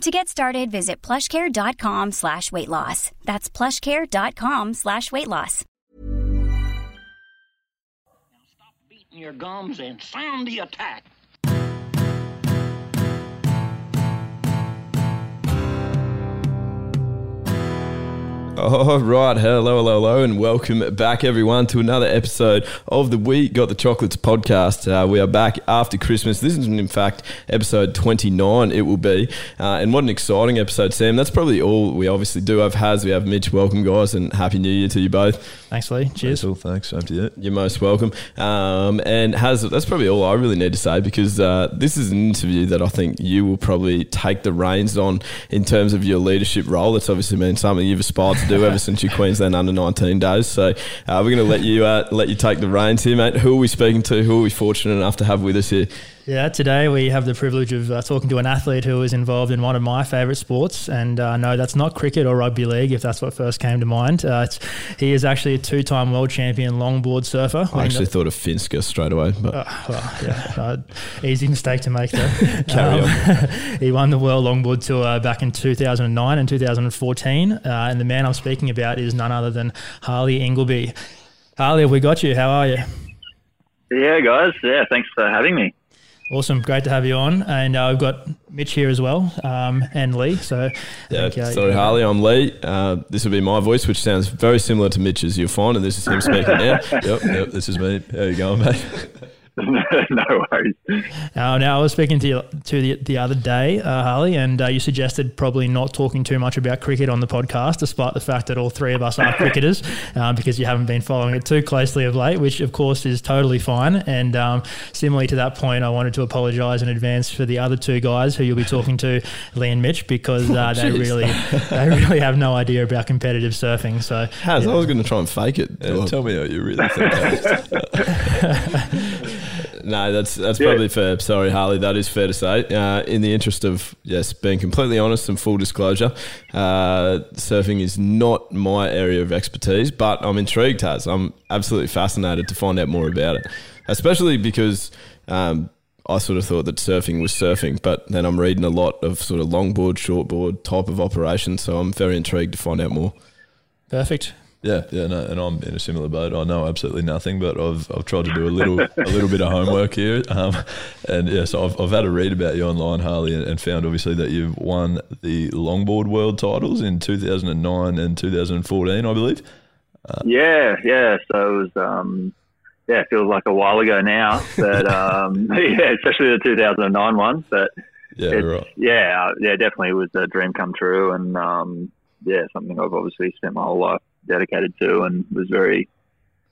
To get started, visit plushcare.com slash weight loss. That's plushcare.com slash weight loss. Stop beating your gums and sound the attack. All right, hello, hello, hello, and welcome back, everyone, to another episode of the We Got the Chocolates podcast. Uh, we are back after Christmas. This is, in fact, episode 29, it will be. Uh, and what an exciting episode, Sam. That's probably all we obviously do have Has. We have Mitch. Welcome, guys, and Happy New Year to you both. Thanks, Lee. Cheers. Cool, thanks. Same to you. You're most welcome. Um, and Has, that's probably all I really need to say because uh, this is an interview that I think you will probably take the reins on in terms of your leadership role. It's obviously been something you've aspired to do ever since your Queensland under 19 days. So uh, we're going to let you uh, let you take the reins here, mate. Who are we speaking to? Who are we fortunate enough to have with us here? Yeah, today we have the privilege of uh, talking to an athlete who is involved in one of my favourite sports. And uh, no, that's not cricket or rugby league, if that's what first came to mind. Uh, he is actually a two time world champion longboard surfer. I actually thought of Finska straight away. But. Uh, well, yeah, uh, easy mistake to make, though. Carry um, on. he won the World Longboard Tour back in 2009 and 2014. Uh, and the man I'm speaking about is none other than Harley Ingleby. Harley, have we got you? How are you? Yeah, guys. Yeah, thanks for having me. Awesome, great to have you on, and uh, we've got Mitch here as well, um, and Lee. So, yeah, think, uh, sorry, yeah. Harley, I'm Lee. Uh, this will be my voice, which sounds very similar to Mitch's. You'll find, and this is him speaking now. yep, yep, this is me. How you going, mate? no worries. Uh, now, I was speaking to you to the, the other day, uh, Harley, and uh, you suggested probably not talking too much about cricket on the podcast, despite the fact that all three of us are cricketers, uh, because you haven't been following it too closely of late, which of course is totally fine. And um, similarly to that point, I wanted to apologise in advance for the other two guys who you'll be talking to, Lee and Mitch, because uh, they really they really have no idea about competitive surfing. So, Has, yeah. I was going to try and fake it. Yeah, tell me how you really think. No, that's that's yeah. probably fair. Sorry, Harley, that is fair to say. Uh, in the interest of yes, being completely honest and full disclosure, uh, surfing is not my area of expertise, but I'm intrigued. Has I'm absolutely fascinated to find out more about it, especially because. Um, I sort of thought that surfing was surfing, but then I'm reading a lot of sort of longboard, shortboard type of operations, so I'm very intrigued to find out more. Perfect. Yeah, yeah, no, and I'm in a similar boat. I know absolutely nothing, but I've I've tried to do a little a little bit of homework here, um, and yeah, so I've, I've had a read about you online, Harley, and, and, found obviously that you've won the longboard world titles in 2009 and 2014, I believe. Uh, yeah, yeah. So it was, um, yeah, it feels like a while ago now, but um, yeah, especially the 2009 one. But yeah, right. yeah, yeah, definitely was a dream come true, and um, yeah, something I've obviously spent my whole life dedicated to, and was very,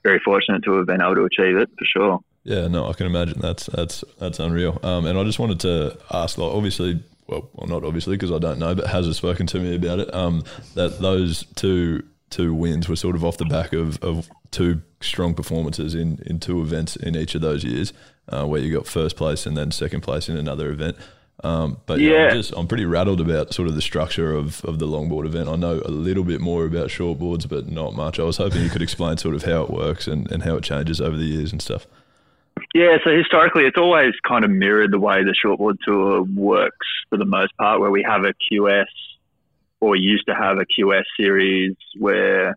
very fortunate to have been able to achieve it for sure. Yeah, no, I can imagine that's that's that's unreal. Um, and I just wanted to ask, like, obviously, well, well not obviously because I don't know, but has spoken to me about it. Um, that those two two wins were sort of off the back of, of two strong performances in in two events in each of those years, uh, where you got first place and then second place in another event. Um, but yeah, yeah I'm, just, I'm pretty rattled about sort of the structure of, of the longboard event. I know a little bit more about shortboards, but not much. I was hoping you could explain sort of how it works and, and how it changes over the years and stuff. Yeah, so historically, it's always kind of mirrored the way the shortboard tour works for the most part, where we have a QS or used to have a QS series where,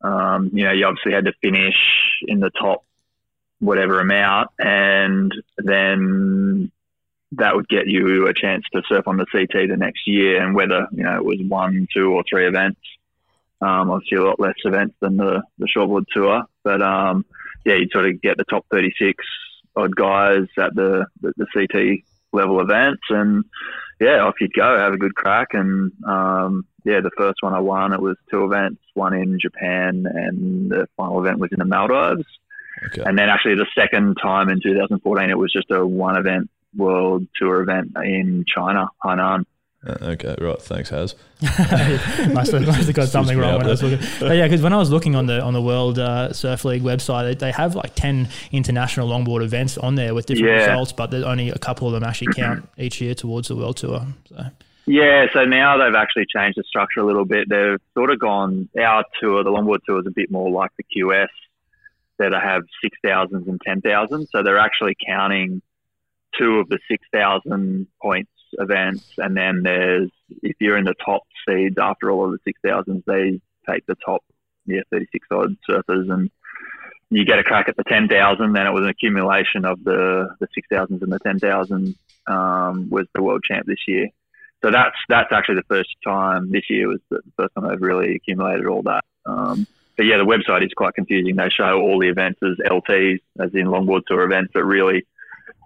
um, you know, you obviously had to finish in the top whatever amount, and then that would get you a chance to surf on the CT the next year. And whether you know it was one, two, or three events, um, obviously a lot less events than the the shortboard tour. But um, yeah, you'd sort of get the top 36 odd guys at the, the, the CT level events, and yeah, off you'd go, have a good crack. And um, yeah, the first one I won, it was two events, one in Japan, and the final event was in the Maldives. Okay. And then actually the second time in 2014, it was just a one event World Tour event in China, Hainan. Uh, okay, right. Thanks, Has. must, have, must have got something wrong when I was looking. But yeah, because when I was looking on the on the World uh, Surf League website, they, they have like ten international longboard events on there with different Yeah. results, but there's only a couple of them actually count each year towards the World Tour. So Yeah, so now they've actually changed the structure a little bit. They've sort of gone our tour, the longboard tour is a bit more like the QS that i have six thousands and ten thousands. So they're actually counting two of the six thousand points events, and then there's if you're in the top seeds after all of the six thousands, they take the top yeah thirty six odd surfers and. You get a crack at the ten thousand. Then it was an accumulation of the the six thousands and the ten thousand. Um, was the world champ this year. So that's that's actually the first time this year was the first time they've really accumulated all that. Um, but yeah, the website is quite confusing. They show all the events as LTs, as in longboard tour events, but really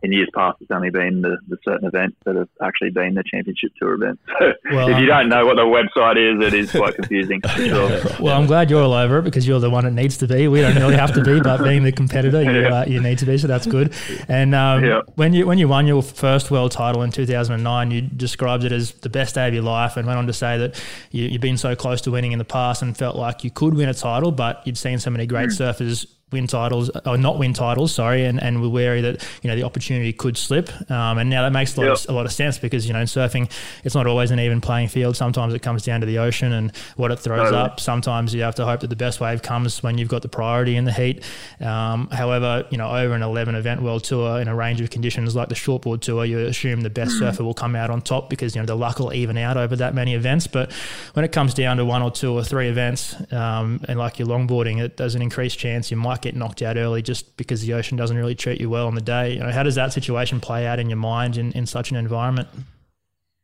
in years past it's only been the, the certain events that have actually been the championship tour events. So Well, if you um, don't know what the website is, it is quite confusing. sure. Well, I'm glad you're all over it because you're the one that needs to be. We don't really have to be, but being the competitor, you Yeah. uh, you need to be. So that's good. And um, Yeah. when you when you won your first world title in 2009, you described it as the best day of your life, and went on to say that you, you've been so close to winning in the past and felt like you could win a title, but you'd seen so many great surfers win titles or not win titles, sorry, and, and we're wary that you know the opportunity could slip. Um, and now that makes a lot, of, a lot of sense because you know in surfing it's not always an even playing field. Sometimes it comes down to the ocean and what it throws Totally. up. Sometimes you have to hope that the best wave comes when you've got the priority in the heat. Um, however, you know over an 11 event world tour in a range of conditions like the shortboard tour, you assume the best surfer will come out on top because you know the luck will even out over that many events. But when it comes down to one or two or three events, um, and like your longboarding, it there's an increased chance you might get knocked out early just because the ocean doesn't really treat you well on the day. You know, how does that situation play out in your mind in, in such an environment?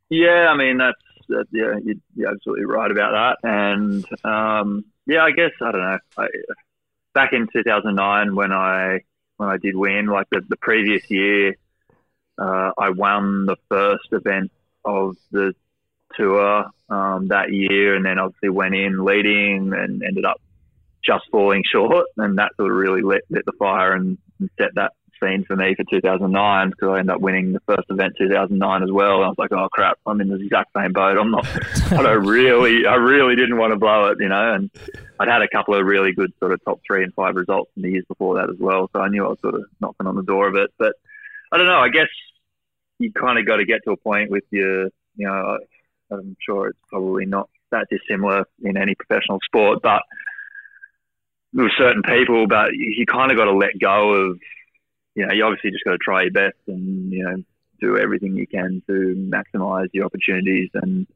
Yeah, I mean that's that, yeah, you're, absolutely right about that. And um, yeah, I guess I don't know. I, back in 2009 when I when I did win, like the, the previous year, uh, I won the first event of the tour um, that year, and then obviously went in leading and ended up just falling short, and that sort of really lit, lit the fire and, and set that scene for me for 2009 because I ended up winning the first event 2009 as well. And I was like, oh crap, I'm in the exact same boat. I'm not. I don't really, I really didn't want to blow it, you know. And I'd had a couple of really good sort of top three and five results in the years before that as well, so I knew I was sort of knocking on the door of it. But I don't know. I guess you kind of got to get to a point with your, you know, I'm sure it's probably not that dissimilar in any professional sport, but with certain people, but you, you kind of got to let go of, you know, you obviously just got to try your best and, you know, do everything you can to maximize your opportunities and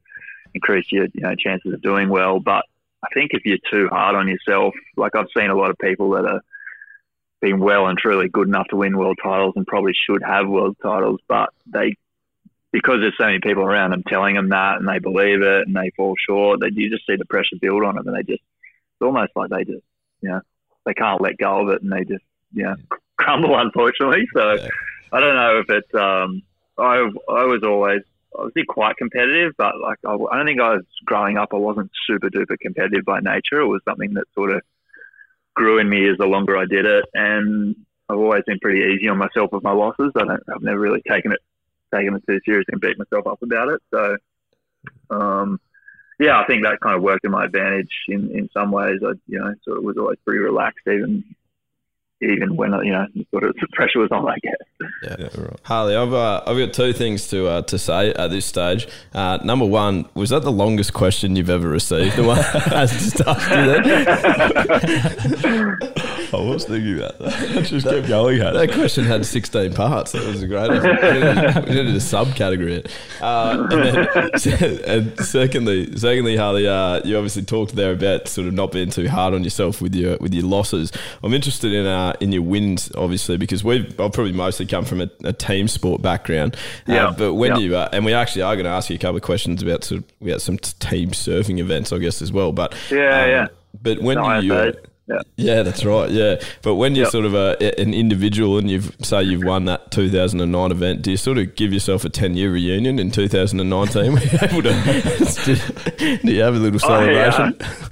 increase your, you know, chances of doing well. But I think if you're too hard on yourself, like I've seen a lot of people that are being well and truly good enough to win world titles and probably should have world titles, but they, because there's so many people around them telling them that and they believe it and they fall short, that you just see the pressure build on them and they just, it's almost like they just, you know, they can't let go of it and they just, you know, crumble, unfortunately. So Yeah. I don't know if it's, um, I, I was always, obviously quite competitive, but like, I, I don't think I was growing up, I wasn't super duper competitive by nature. It was something that sort of grew in me as the longer I did it. And I've always been pretty easy on myself with my losses. I don't, I've never really taken it, taken it too seriously and beat myself up about it. So, um, yeah, I think that kind of worked in my advantage in, in some ways. I, you know, sort of was always pretty relaxed, even even when you know sort of the pressure was on. I guess. Yeah, right. Harley, I've uh, I've got two things to uh, to say at this stage. Uh, number one, was that the longest question you've ever received? The one I just asked you that. I was thinking about that. just kept going. Has. That question had 16 parts. That was a great effort. We needed, we needed a subcategory. Uh, and, then, and secondly, secondly, Harley, uh, you obviously talked there about sort of not being too hard on yourself with your with your losses. I'm interested in uh, in your wins, obviously, because we've I've probably mostly come from a, a team sport background. Uh, Yeah. but when Yeah. you uh, and we actually are going to ask you a couple of questions about sort of we had some t- team surfing events, I guess, as well. But Yeah, um, yeah. But when No, you uh, ISAs. Yeah. yeah, that's right. Yeah, but when you're Yep. sort of a, an individual and you've say you've won that 2009 event, do you sort of give yourself a 10 year reunion in 2019? Were you able to? do you have a little Oh, yeah. celebration?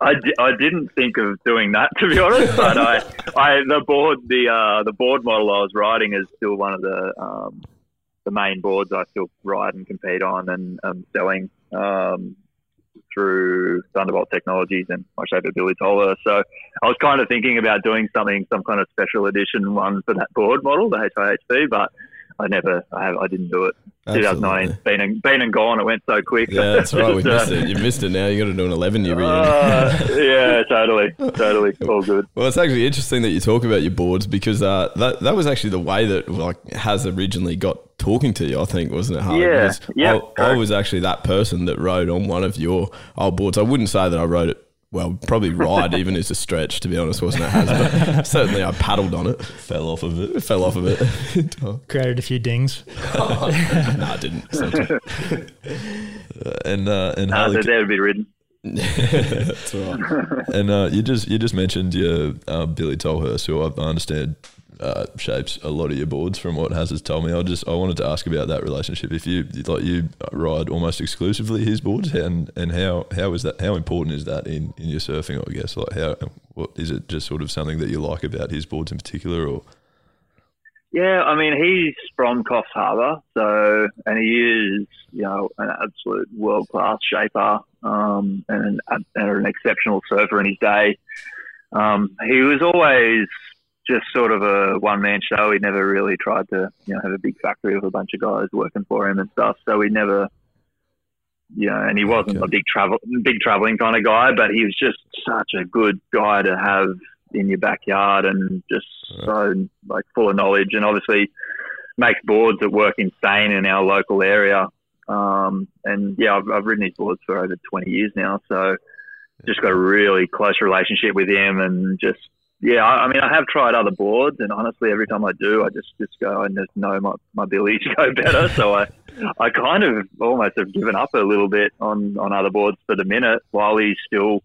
I, di- I didn't think of doing that to be honest, but I, I the board the uh, the board model I was riding is still one of the um, the main boards I still ride and compete on and um, selling um, through Thunderbolt Technologies and my shaper Billy Tolhurst. So I was kind of thinking about doing something, some kind of special edition one for that board model, the HIHB, but I never, I, have, I didn't do it. 2009, been and, been and gone. It went so quick. Yeah, that's right. We missed it. You missed it. Now you got to do an 11 year reunion. Uh, yeah, totally, totally, all good. Well, it's actually interesting that you talk about your boards because uh, that that was actually the way that like has originally got talking to you. I think wasn't it? Harley? Yeah, yeah. I, I was actually that person that rode on one of your old boards. I wouldn't say that I rode it well, probably ride even is a stretch, to be honest, wasn't it? Has, but certainly I paddled on it. Fell off of it. Fell off of it. Created a few dings. no, I didn't. Uh, and uh, and Uh, Harley, so that would be ridden. That's right. and uh, you just you just mentioned your uh, Billy Tolhurst, who I understand uh, shapes a lot of your boards from what Has has told me. I just I wanted to ask about that relationship. If you like you ride almost exclusively his boards, and and how how is that? How important is that in, in your surfing? I guess like how what is it? Just sort of something that you like about his boards in particular, or Yeah, I mean, he's from Coffs Harbour, so and he is, you know, an absolute world class shaper um, and, an, and an exceptional surfer in his day. Um, he was always just sort of a one man show. He never really tried to, you know, have a big factory of a bunch of guys working for him and stuff. So he never, you know, and he wasn't Okay. a big travel, big traveling kind of guy, but he was just such a good guy to have in your backyard and just so like full of knowledge and obviously makes boards that work insane in our local area. Um, and yeah, I've, I've ridden his boards for over 20 years now. So just got a really close relationship with him and just, yeah, I, I mean, I have tried other boards and honestly, every time I do, I just, just go, I just know my, my abilities go better. So I, I kind of almost have given up a little bit on, on other boards for the minute while he's still,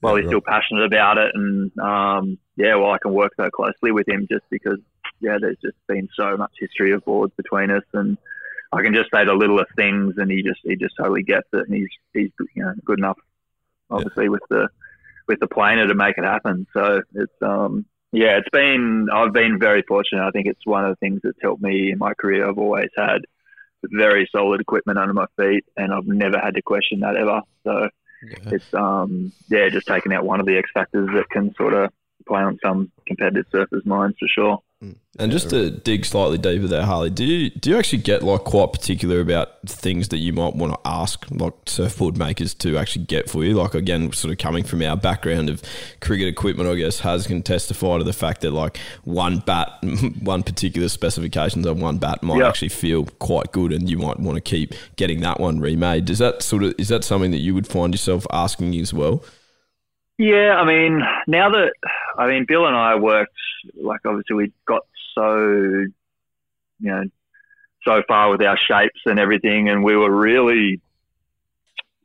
while he's still passionate about it. And, um, yeah, well, I can work so closely with him just because, yeah, there's just been so much history of boards between us and, I can just say the littlest things, and he just he just totally gets it, and he's he's you know good enough, obviously with the with the planer to make it happen. So it's um yeah, it's been I've been very fortunate. I think it's one of the things that's helped me in my career. I've always had very solid equipment under my feet, and I've never had to question that ever. So it's um yeah, just taking out one of the X factors that can sort of play on some competitive surfers' minds for sure. And just to dig slightly deeper there, Harley, do you do you actually get like quite particular about things that you might want to ask like surfboard makers to actually get for you? Like again, sort of coming from our background of cricket equipment, I guess Has can testify to the fact that like one bat, one particular specifications on one bat might Yeah. actually feel quite good, and you might want to keep getting that one remade. Does that sort of is that something that you would find yourself asking as well? Yeah, I mean, now that I mean, Bill and I worked like obviously we got so you know so far with our shapes and everything, and we were really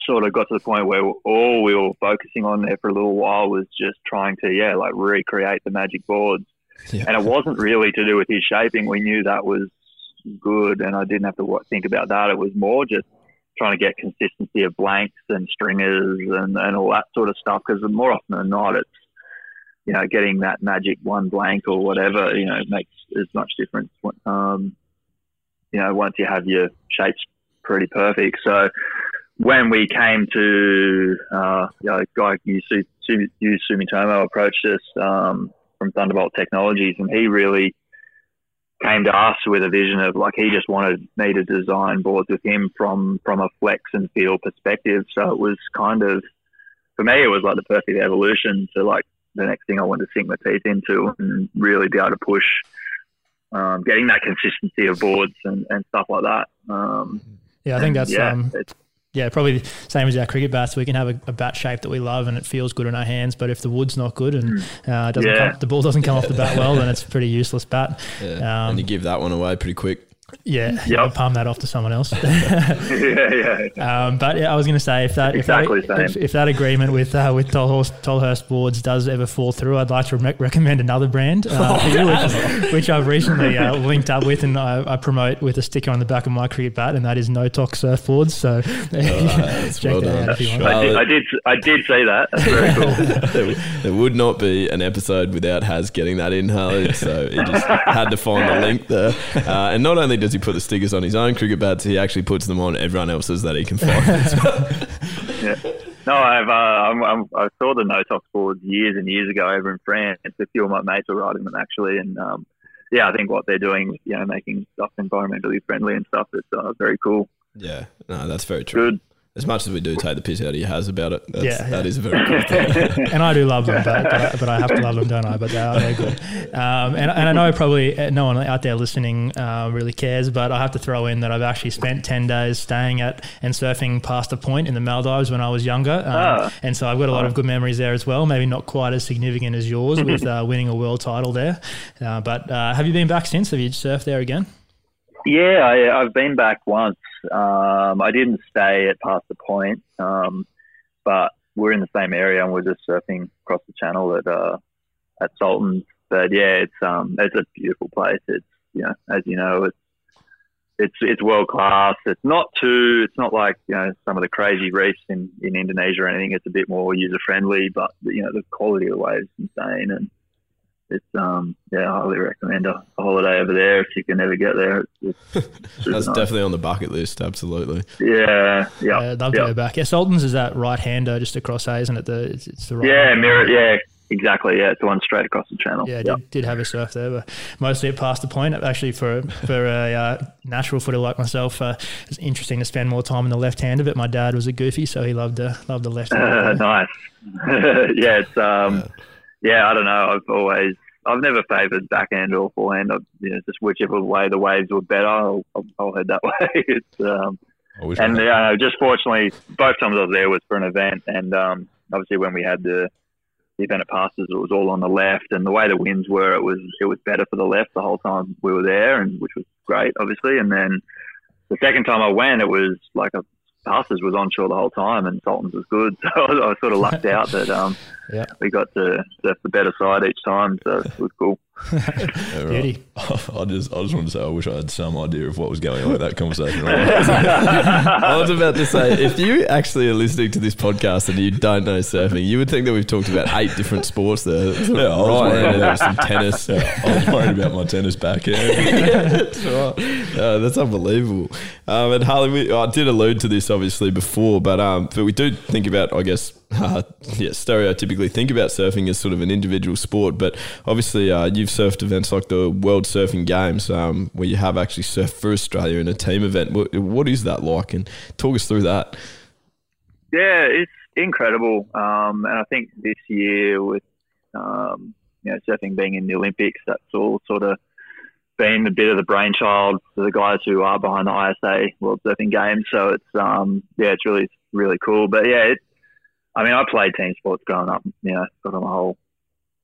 sort of got to the point where all we were focusing on there for a little while was just trying to yeah like recreate the magic boards, Yeah. and it wasn't really to do with his shaping. We knew that was good, and I didn't have to think about that. It was more just trying to get consistency of blanks and stringers and, and all that sort of stuff because more often than not it's you know getting that magic one blank or whatever you know makes as much difference um, you know once you have your shapes pretty perfect. So when we came to uh, you know, guy Yu Su- Su- Yu Sumitomo approached us um, from Thunderbolt Technologies and he really came to us with a vision of like he just wanted me to design boards with him from from a flex and feel perspective. So it was kind of for me it was like the perfect evolution to like the next thing I wanted to sink my teeth into and really be able to push um, getting that consistency of boards and, and stuff like that. Um, Yeah, I think that's yeah, um, it's, yeah, probably the same as our cricket bats. We can have a, a bat shape that we love and it feels good in our hands, but if the wood's not good and uh, doesn't Yeah. come, the ball doesn't come off the bat well, then it's a pretty useless bat. Yeah. Um, and you give that one away pretty quick. Yeah, Yep. I'll palm that off to someone else. yeah, yeah. Um, but yeah, I was going to say if that Exactly if that, if, if that agreement with uh, with Tolhurst, Tolhurst boards does ever fall through, I'd like to re- recommend another brand uh, for you, which, which I've recently uh, linked up with and I, I promote with a sticker on the back of my cricket bat, and that is Notox Surfboards. So that's check well that done. out if you want. I did, Charlotte. I did I did say that. That's very cool. there, there would not be an episode without Has getting that in, Harley. So he just had to find the link there. Uh, and not only does he put the stickers on his own cricket bats, he actually puts them on everyone else's that he can find. yeah. No, I've uh, I'm, I'm, i saw the no tox boards years and years ago over in France. A few of my mates were riding them actually, and um, yeah, I think what they're doing, you know, making stuff environmentally friendly and stuff, is uh, very cool. Yeah, no, that's very true. Good as much as we do take the piss out of your has about it, that's, Yeah, yeah. that is a very good thing. and I do love them, but, but, I, but I have to love them, don't I? But they are they're good. Um, and, and I know probably uh, no one out there listening uh, really cares, but I have to throw in that I've actually spent 10 days staying at and surfing Pasta Point in the Maldives when I was younger. Um, Ah. And so I've got a lot of good memories there as well. Maybe not quite as significant as yours with uh, winning a world title there. Uh, but uh, have you been back since? Have you surfed there again? Yeah, I, I've been back once. Um, I didn't stay at past the point, um, but we're in the same area and we're just surfing across the channel at uh, at Sultan's. But yeah, it's um, it's a beautiful place. It's you know, as you know, it's it's it's world class. It's not too. It's not like you know some of the crazy reefs in, in Indonesia or anything. It's a bit more user friendly, but you know the quality of the waves is insane and it's um yeah, I highly recommend a, a holiday over there if you can ever get there. It's, it's super That's nice. definitely on the bucket list. Absolutely. yeah, yeah, Uh, I'd love to go back. Yeah, Sultan's is that right hander just across A, isn't it? The, it's, it's the right yeah, mirror, yeah, exactly. Yeah, it's the one straight across the channel. Yeah, I yeah. did, did have a surf there, but mostly it passed the point. Actually, for for a uh, natural footer like myself, uh, it's interesting to spend more time in the left hand of it. My dad was a goofy, so he loved uh, loved the left. Uh, nice. yeah, it's um, yeah. I don't know. I've always, I've never favoured backhand or forehand. I've, you know, just whichever way the waves were better, I'll, I'll, head that way. it's um, and had- uh, just fortunately, both times I was there was for an event, and um, obviously when we had the, the event at Pastors, it was all on the left, and the way the winds were, it was it was better for the left the whole time we were there, and which was great, obviously. And then the second time I went, it was like a Pastors was onshore the whole time, and Sultans was good, so I was, I was sort of lucked out that um, Yeah. we got to surf the better side each time, so it was cool. Yeah, right. Beauty. I just, I just want to say, I wish I had some idea of what was going on with that conversation. I was about to say, if you actually are listening to this podcast and you don't know surfing, you would think that we've talked about eight different sports there. Yeah, I was worried and there was about- some tennis. I was worried about my tennis backhand. that's right. Uh, that's unbelievable. Um, and Harley, we, I did allude to this obviously before, but um, but we do think about, I guess, uh, yeah, stereotypically think about surfing as sort of an individual sport. But obviously, uh, you've surfed events like the World Surfing Games, um, where you have actually surfed for Australia in a team event. What, what is that like? And talk us through that. Yeah, it's incredible. Um, and I think this year with um, you know surfing being in the Olympics, that's all sort of been a bit of the brainchild for the guys who are behind the ISA World Surfing Games. So it's um, yeah, it's really really cool. But yeah, it, I mean, I played team sports growing up. You know, sort of my whole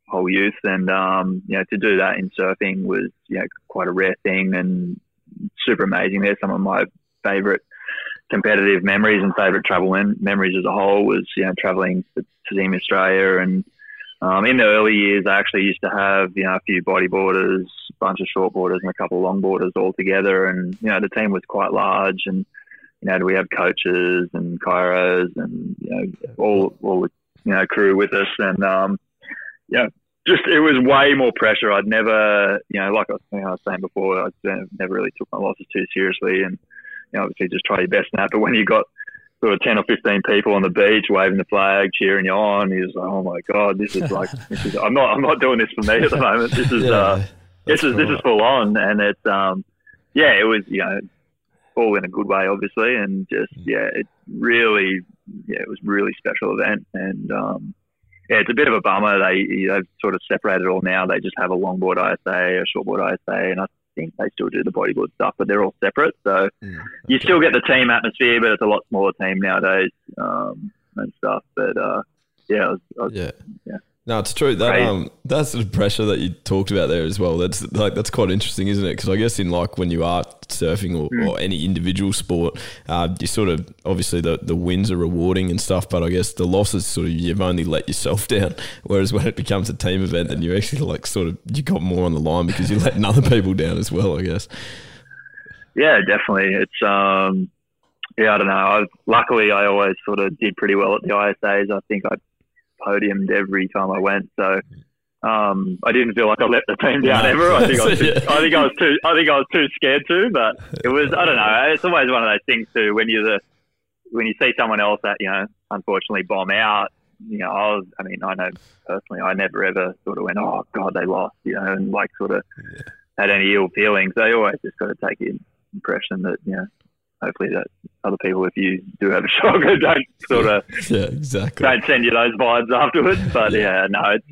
whole youth, and um, you know, to do that in surfing was you know quite a rare thing and super amazing. They're some of my favourite competitive memories and favourite travel mem- memories as a whole was you know travelling to, to Team Australia and um, in the early years I actually used to have you know a few bodyboarders, a bunch of shortboarders and a couple of longboarders all together and you know the team was quite large and know we have coaches and chiros and you know all all the you know crew with us and um, yeah just it was way more pressure. I'd never, you know, like I was, you know, I was saying before, I never really took my losses too seriously, and you know, obviously just try your best now. But when you got sort of ten or fifteen people on the beach waving the flag, cheering you on, you're like, oh my god, this is like, this is, I'm not, I'm not doing this for me at the moment. This is, uh, this is, this is full on, and it's, um, yeah, it was, you know, all in a good way, obviously, and just, yeah, it really, yeah, it was a really special event, and um, yeah, it's a bit of a bummer. They they've sort of separated all now. They just have a longboard ISA, a shortboard ISA, and I think they still do the bodyboard stuff, but they're all separate. So you still get the team atmosphere, but it's a lot smaller team nowadays um, and stuff. But uh, yeah, I was, I was, Yeah. Yeah. No, it's true. That Right. um, that sort of pressure that you talked about there as well. That's like that's quite interesting, isn't it? Because I guess in like when you are surfing or, Hmm. or any individual sport, uh, you sort of obviously the the wins are rewarding and stuff, but I guess the losses sort of you've only let yourself down. Whereas when it becomes a team event, then you actually like sort of you got more on the line because you're letting other people down as well. I guess. yeah, definitely. It's um, yeah, I don't know. I, luckily, I always sort of did pretty well at the ISAs. I think I podiumed every time I went. So Um, I didn't feel like I let the team down No. ever. I think I, was too, I think I was too. I think I was too scared to. But it was. I don't know. It's always one of those things too. When you're the when you see someone else that you know unfortunately bomb out. You know, I was. I mean, I know personally, I never ever sort of went, "Oh God, they lost," you know, and like sort of had any ill feelings. They always just got to take the impression that you know. Hopefully, that other people, if you do have a shocker, don't sort of Yeah, exactly. don't send you those vibes afterwards. But Yeah. yeah, no, it's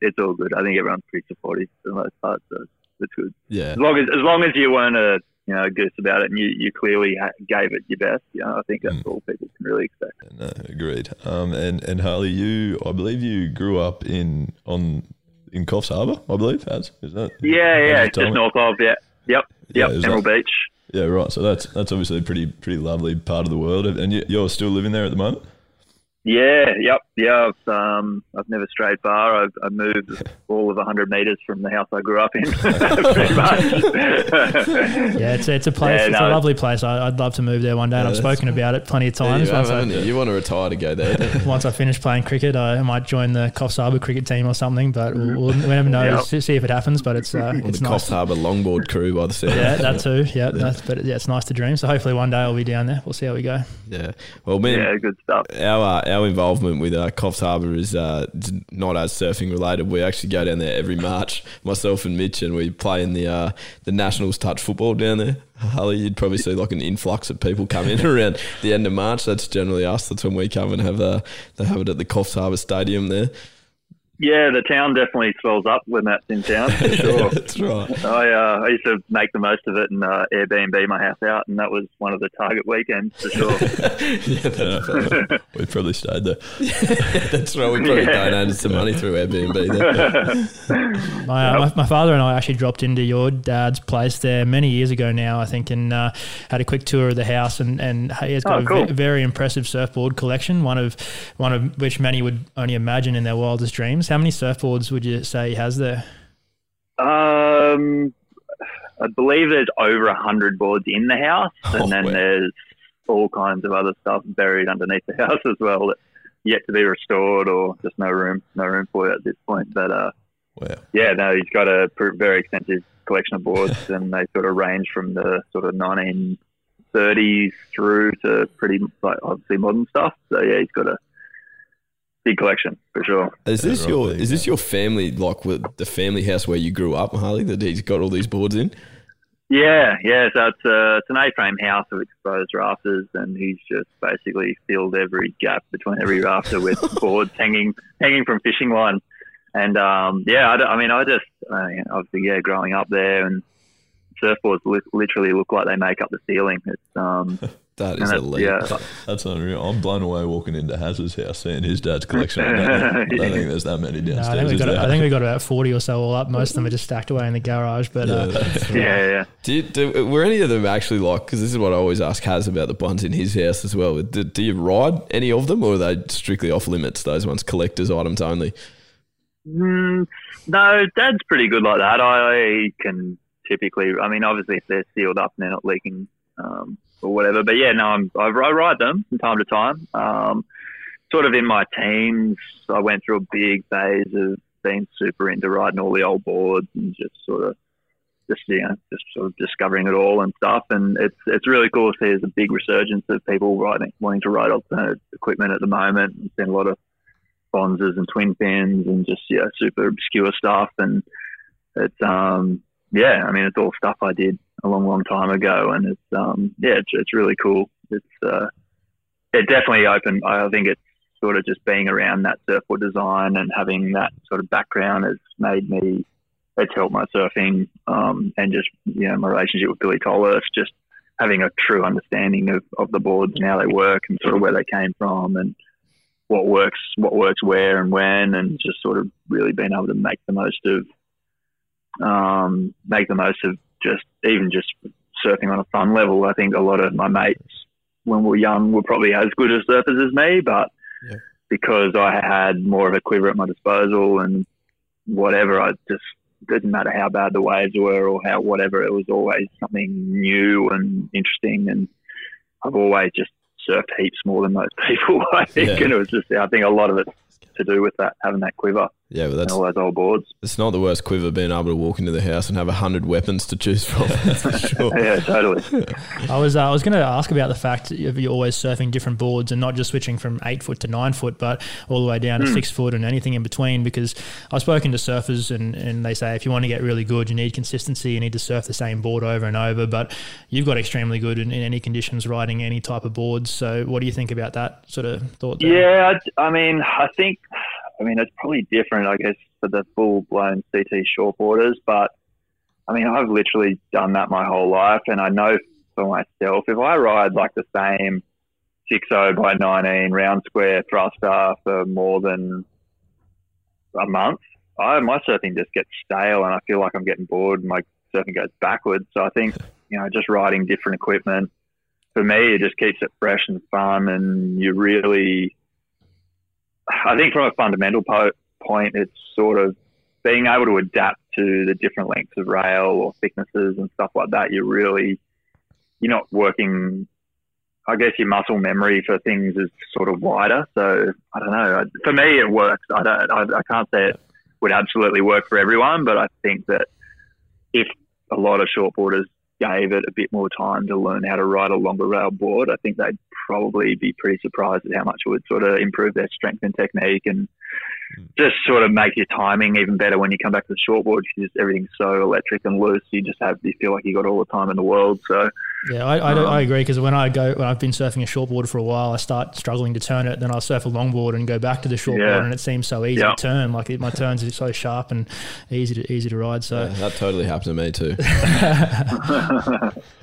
it's all good. I think everyone's pretty supportive for the most part, so it's good. Yeah. As long as as long as you weren't a you know goose about it and you, you clearly gave it your best, you know, I think that's Mm. all people can really expect. No, agreed. Um, and and Harley, you, I believe you grew up in on in Coffs Harbour, I believe. Has is that? Yeah, yeah, just north of yeah, yep, yep, is Emerald that- Beach. Yeah, right. So that's that's obviously a pretty pretty lovely part of the world, and you, you're still living there at the moment. Yeah, yep, yeah. I've, um, I've never strayed far. I've, I've moved all of 100 metres from the house I grew up in, pretty much. Yeah, it's it's a place. Yeah, it's no, a lovely place. I, I'd love to move there one day, and I've that's- spoken about it plenty of Yeah, times. you, have, I, you? You want to retire to go there. once I finish playing cricket, I might join the Coffs Harbour cricket team or something. But we'll, we'll never know. Yep. See see if it happens. But it's uh, Or it's the nice. Coffs Harbour longboard crew by the sound. Yeah, that too. Yeah, That's, but yeah, it's nice to dream. So hopefully one day I'll be down there. We'll see how we go. Yeah. Well, man, yeah, good stuff. our uh, our involvement with uh, Coffs Harbour is uh, not as surfing related. We actually go down there every March, myself and Mitch, and we play in the uh, the Nationals touch football down there. Harley, you'd probably see like an influx of people come in around the end of March. That's generally us. That's when we come and have uh, they have it at the Coffs Harbour Stadium there. Yeah, the town definitely swells up when that's in town, for sure. That's right. I, uh, I used to make the most of it and uh, Airbnb my house out, and that was one of the target weekends for sure. yeah, that's. We probably stayed there. that's right. We probably Yeah. donated some money through Airbnb there. My, uh, my, my father and I actually dropped into your dad's place there many years ago now, I think, and uh, had a quick tour of the house. And, and he has got Oh, a cool. ve- very impressive surfboard collection, one of one of which many would only imagine in their wildest dreams. How many surfboards would you say he has there? Um, I believe there's over a hundred boards in the house, and Oh, then wow. there's all kinds of other stuff buried underneath the house as well that yet to be restored or just no room, no room for it at this point. But uh, Wow. yeah, no, he's got a very extensive collection of boards, and they sort of range from the sort of 1930s through to pretty like obviously modern stuff. So yeah, he's got a big collection for sure. Is this right, your there you is this your family like with the family house where you grew up, Harley? That he's got all these boards in. Yeah, yeah. So it's, uh, it's an A-frame house with exposed rafters, and he's just basically filled every gap between every rafter with boards hanging hanging from fishing line. And um, yeah, I, I mean, I just uh, obviously yeah, growing up there, and surfboards li- literally look like they make up the ceiling. It's um, That that's, elite. yeah, That's unreal. I'm blown away walking into Haz's house seeing his dad's collection. I don't, I don't think there's that many No, downstairs. I think we is got there? I think we got about forty or so all up. Most of them are just stacked away in the garage. But yeah, uh, yeah, yeah. Do, you, do were any of them actually like? Because this is what I always ask Haz about the ones in his house as well. Do, do you ride any of them, or are they strictly off limits? Those ones, collectors' items only. Mm, no, Dad's pretty good like that. I can typically, I mean, obviously if they're sealed up and they're not leaking um, or whatever. But yeah, no, I'm, I, I ride them from time to time. Um, sort of in my teens, I went through a big phase of being super into riding all the old boards and just sort of just you know just sort of discovering it all and stuff. And it's it's really cool to see there's a big resurgence of people riding wanting to ride alternative equipment at the moment. There's been a lot of Bonzers and twin fins and just yeah super obscure stuff and it's um yeah I mean it's all stuff I did a long long time ago and it's um yeah it's, it's really cool. It's uh it definitely opened I think it's sort of just being around that surfboard design and having that sort of background has made me it's helped my surfing um and just you know my relationship with Billy Tolhurst just having a true understanding of, of the boards and how they work and sort of where they came from and what works what works where and when and just sort of really being able to make the most of um, make the most of just even just surfing on a fun level. I think a lot of my mates when we were young were probably as good as surfers as me, but Yeah. because I had more of a quiver at my disposal and whatever, I just didn't matter how bad the waves were or how whatever, it was always something new and interesting and I've always just surfed heaps more than most people, I think. Yeah. And it was just, I think a lot of it to do with that, having that quiver. Yeah, but that's all those old boards. it's not the worst quiver being able to walk into the house and have a hundred weapons to choose from. That's for sure. Yeah, totally. I was uh, I was going to ask about the fact of you always surfing different boards and not just switching from eight foot to nine foot, but all the way down to six foot and anything in between. Because I've spoken to surfers and, and they say if you want to get really good, you need consistency. You need to surf the same board over and over. But you've got extremely good in, in any conditions riding any type of boards. So what do you think about that sort of thought? there? Yeah, I, I mean, I think, I mean, it's probably different, I guess, for the full blown CT shortboarders, but I mean, I've literally done that my whole life, and I know for myself, if I ride like the same 6.0 by 19 round square thruster for more than a month, I, my surfing just gets stale, and I feel like I'm getting bored, and my surfing goes backwards. So I think, you know, just riding different equipment for me, it just keeps it fresh and fun, and you really I think from a fundamental po- point, it's sort of being able to adapt to the different lengths of rail or thicknesses and stuff like that. You're really, you're not working. I guess your muscle memory for things is sort of wider. So I don't know. For me, it works. I don't. I, I can't say it would absolutely work for everyone, but I think that if a lot of shortboarders gave it a bit more time to learn how to ride a longer rail board, I think they'd probably be pretty surprised at how much it would sort of improve their strength and technique and just sort of make your timing even better when you come back to the shortboard because everything's so electric and loose. You just have you feel like you got all the time in the world. So Yeah, I, I, Um, I agree because when I go, when I've been surfing a shortboard for a while, I start struggling to turn it. Then I'll surf a longboard and go back to the shortboard, Yeah. and it seems so easy Yeah. to turn. Like it, my turns are so sharp and easy to easy to ride. So Yeah, that totally happened to me too.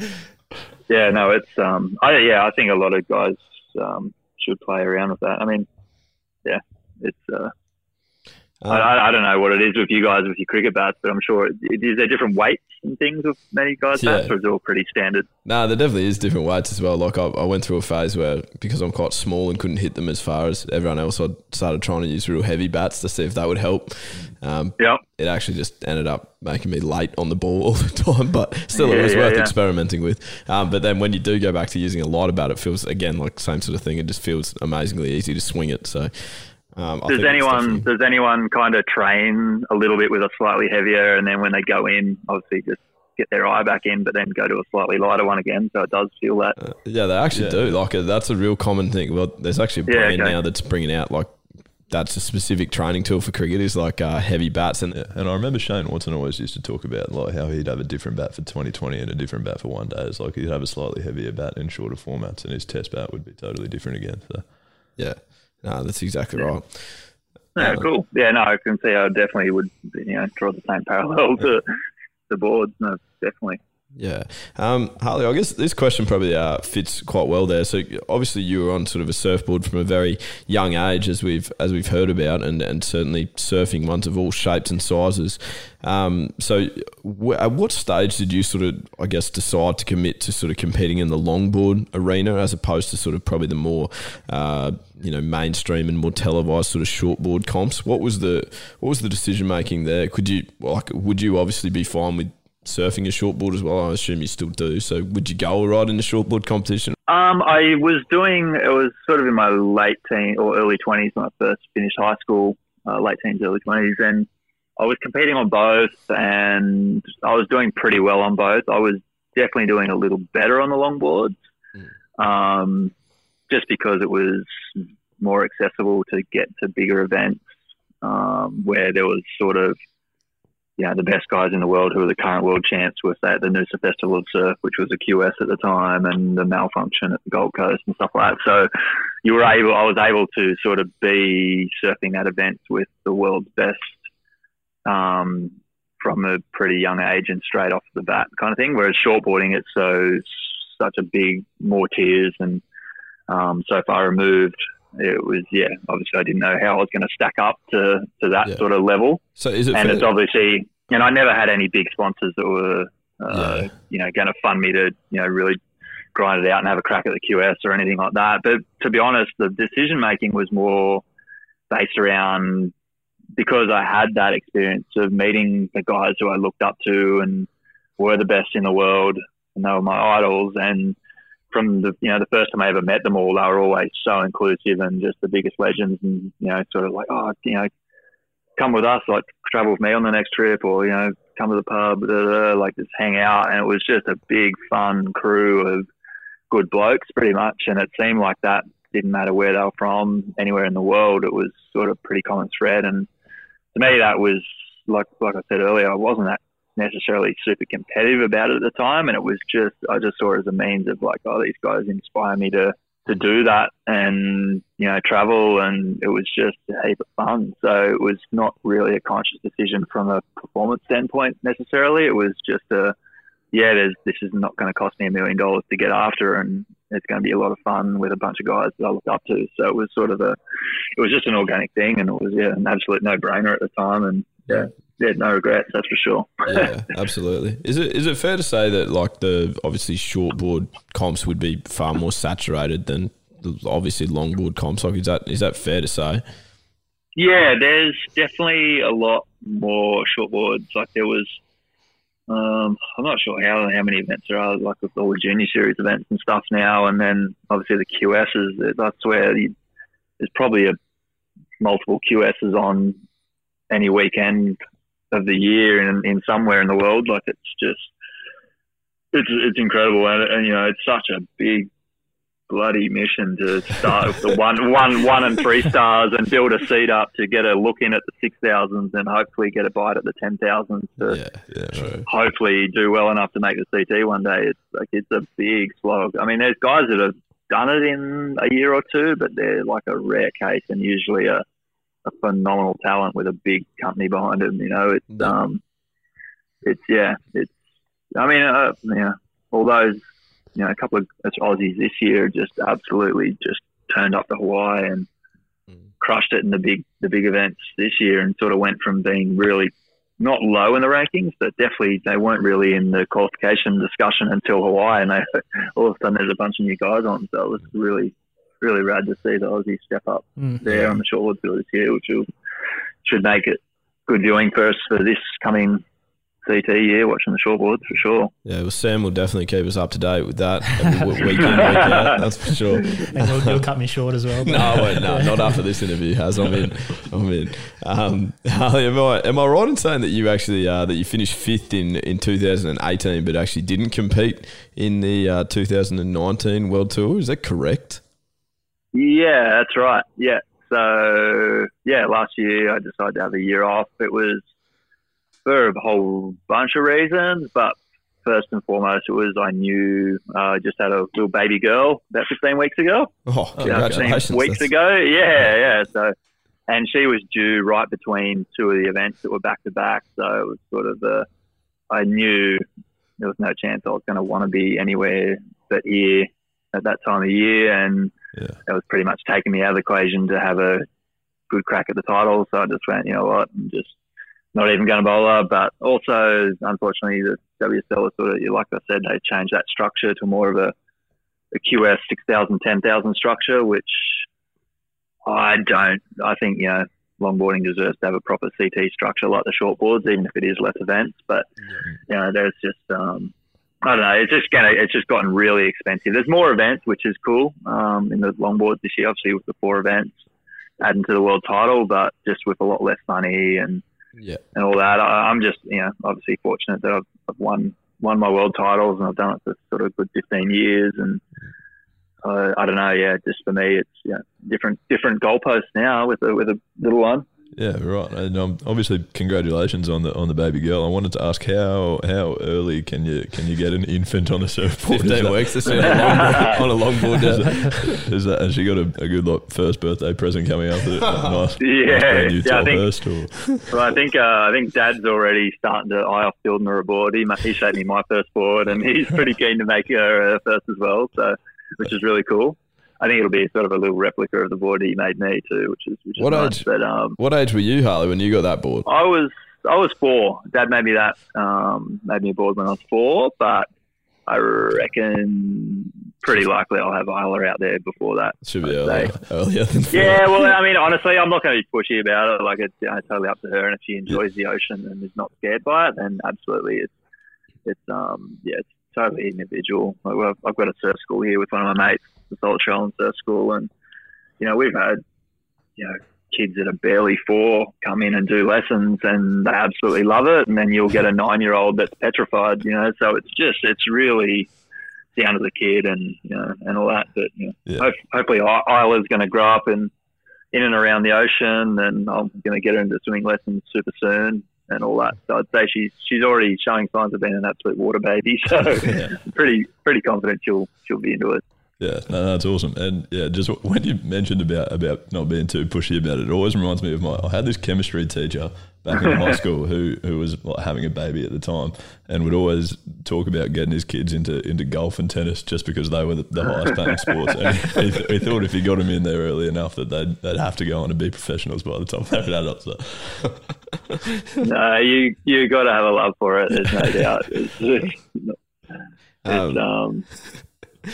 yeah, no, it's um, I yeah, I think a lot of guys um should play around with that. I mean, yeah, it's uh. Um, I, I, don't know what it is with you guys with your cricket bats, but I'm sure it, is there different weights and things with many guys' Yeah. bats, or is it all pretty standard? No, there definitely is different weights as well. Like I, I went through a phase where because I'm quite small and couldn't hit them as far as everyone else, I started trying to use real heavy bats to see if that would help. Um, Yeah, it actually just ended up making me late on the ball all the time, but still, it was yeah, worth yeah. experimenting with. Um, but then when you do go back to using a lighter bat, it feels again like same sort of thing. It just feels amazingly easy to swing it. So, um, does anyone does anyone kind of train a little bit with a slightly heavier, and then when they go in, obviously just get their eye back in, but then go to a slightly lighter one again, so it does feel that. Uh, yeah, they actually Yeah. do. Like uh, that's a real common thing. Well, there's actually a Yeah, brand okay. now that's bringing out like that's a specific training tool for cricket is like uh, heavy bats and Yeah, and I remember Shane Watson always used to talk about like how he'd have a different bat for 2020 and a different bat for one day. It's like he'd have a slightly heavier bat in shorter formats, and his test bat would be totally different again. So yeah, no, that's exactly right. Yeah, cool. Yeah, no, I can see. I definitely would, you know, draw the same parallel to the boards. No, definitely. Yeah, um, Harley. I guess this question probably uh, fits quite well there. So obviously you were on sort of a surfboard from a very young age, as we've as we've heard about, and, and certainly surfing ones of all shapes and sizes. Um, so w- at what stage did you sort of, I guess, decide to commit to sort of competing in the longboard arena as opposed to sort of probably the more, uh, you know, mainstream and more televised sort of shortboard comps? What was the what was the decision making there? Could you like would you obviously be fine with surfing a shortboard as well? I assume you still do. So would you go ride in a shortboard competition? Um, I was doing. It was sort of in my late teen or early twenties when I first finished high school. Uh, late teens, early twenties, and I was competing on both, and I was doing pretty well on both. I was definitely doing a little better on the longboards, um, just because it was more accessible to get to bigger events um, where there was sort of you know, the best guys in the world who are the current world champs were say at the Noosa Festival of Surf, which was a QS at the time, and the Malfunction at the Gold Coast and stuff like that. So you were able, I was able to sort of be surfing that event with the world's best um, from a pretty young age and straight off the bat kind of thing. Whereas shortboarding, it's so such a big, more tiers and um, so far removed. It was yeah. Obviously, I didn't know how I was going to stack up to to that Yeah. sort of level So is it and fair- it's obviously, and I never had any big sponsors that were, uh, Yeah. you know, going to fund me to, you know, really grind it out and have a crack at the QS or anything like that. But to be honest, the decision making was more based around because I had that experience of meeting the guys who I looked up to and were the best in the world, and they were my idols. And from the you know the first time I ever met them all, they were always so inclusive and just the biggest legends, and you know, sort of like, oh, you know, come with us, like travel with me on the next trip, or you know, come to the pub, blah, blah, blah, like just hang out. And it was just a big, fun crew of good blokes, pretty much. And it seemed like that didn't matter where they were from, anywhere in the world. It was sort of pretty common thread. And to me, that was like like I said earlier, I wasn't that necessarily super competitive about it at the time, and it was just I just saw it as a means of like, oh, these guys inspire me to to do that and you know travel and it was just a heap of fun. So it was not really a conscious decision from a performance standpoint necessarily. It was just a yeah this is not going to cost me a million dollars to get after and it's going to be a lot of fun with a bunch of guys that I look up to. So it was sort of a it was just an organic thing and it was yeah an absolute no brainer at the time and yeah yeah, no regrets, that's for sure. yeah, absolutely. Is it is it fair to say that like the obviously shortboard comps would be far more saturated than the obviously longboard comps? Like is that is that fair to say? Yeah, there's definitely a lot more shortboards. Like there was, um, I'm not sure how how many events there are, like with all the junior series events and stuff now, and then obviously the QSs. That's where you, there's probably a multiple QSs on any weekend of the year in, in somewhere in the world. Like it's just, it's it's incredible, and, and you know it's such a big bloody mission to start with the one one one and three stars and build a seat up to get a look in at the six thousands and hopefully get a bite at the ten thousands to Yeah, yeah, right. hopefully do well enough to make the CT one day. It's like it's a big slog. I mean, there's guys that have done it in a year or two, but they're like a rare case and usually a, a phenomenal talent with a big company behind him. You know, it's Yeah. um, it's yeah, it's. I mean, uh, yeah, all those you know, a couple of Aussies this year just absolutely just turned up to Hawaii and crushed it in the big the big events this year and sort of went from being really not low in the rankings, but definitely they weren't really in the qualification discussion until Hawaii, and they all of a sudden there's a bunch of new guys on, so it was really really rad to see the Aussies step up Mm. there on the shortboard field this year, which will, should make it good viewing for us for this coming CT year, watching the shortboards for sure. Yeah, well, Sam will definitely keep us up to date with that every week in, week out. That's for sure. And you'll, you'll cut me short as well. but- No, I won't. No, not after this interview. Has I'm in. I'm in. Um, Harley, am I am I right in saying that you actually uh, that you finished fifth in, in 2018, but actually didn't compete in the uh, 2019 World Tour? Is that correct? Yeah, that's right. Yeah. So yeah, last year I decided to have a year off. It was for a whole bunch of reasons, but first and foremost, it was I knew uh, I just had a little baby girl about 15 weeks ago. Oh, congratulations! 15 weeks That's- ago. Yeah, yeah. So, and she was due right between two of the events that were back to back. So it was sort of a, I knew there was no chance I was going to want to be anywhere but here at that time of year. And Yeah. that was pretty much taking me out of the equation to have a good crack at the title. So I just went, you know what, I'm just not even going to bowler. But also, unfortunately, the WSL was sort of, like I said, they changed that structure to more of a, a QS 6,000, 10,000 structure, which I don't. I think, you know, longboarding deserves to have a proper CT structure like the shortboards, even if it is less events. But, you know, there's just, um, I don't know. It's just gonna. It's just gotten really expensive. There's more events, which is cool. Um, in the longboards this year, obviously with the four events, adding to the world title, but just with a lot less money and Yeah. and all that. I, I'm just, you know, obviously fortunate that I've, I've won won my world titles and I've done it for sort of a good 15 years. And uh, I don't know, yeah, just for me, it's you know, different different goalposts now with a with a little one. Yeah, right. And um, obviously, congratulations on the on the baby girl. I wanted to ask how how early can you can you get an infant on a surfboard? Is 15 that- weeks to see on a longboard. on a longboard. Is that, is that has she got a, a good like first birthday present coming up? Nice, nice Yeah, brand new yeah, I think- Tolhurst or Well, I think uh, I think Dad's already starting to eye off building her a board. He, ma- he showed me my first board, and he's pretty keen to make her uh, first as well. So, which is really cool. I think it'll be sort of a little replica of the board he made me too, which is which is What nice. age? But um, What age were you, Harley, when you got that board? I was I was four. Dad made me that um, made me a board when I was four, but I reckon pretty likely I'll have Isla out there before that. Should be earlier, than four. Yeah, well, I mean, honestly, I'm not going to be pushy about it. Like, it's you know, totally up to her, and if she enjoys the ocean and is not scared by it, then absolutely, it's it's um yeah, it's totally individual. Like, I've got a surf school here with one of my mates, the Salt Shoal and Surf School, and you know we've had you know kids that are barely four come in and do lessons and they absolutely love it, and then you'll get a nine year old that's petrified. You know, so it's just it's really down to the kid and you know and all that. But you know, Yeah. hope, hopefully Isla's going to grow up in in and around the ocean, and I'm going to get her into swimming lessons super soon and all that. So I'd say she's she's already showing signs of being an absolute water baby. So pretty pretty confident she'll she'll be into it. Yeah, no, that's awesome. And yeah, just when you mentioned about about not being too pushy about it, it always reminds me of my. I had this chemistry teacher back in high school who who was like having a baby at the time and would always talk about getting his kids into into golf and tennis just because they were the, the highest paying sports. And he, he, he thought if he got them in there early enough that they'd they'd have to go on and be professionals by the time they were adults. So, No, you you got to have a love for it. There's no doubt. It's, it's, Um, um,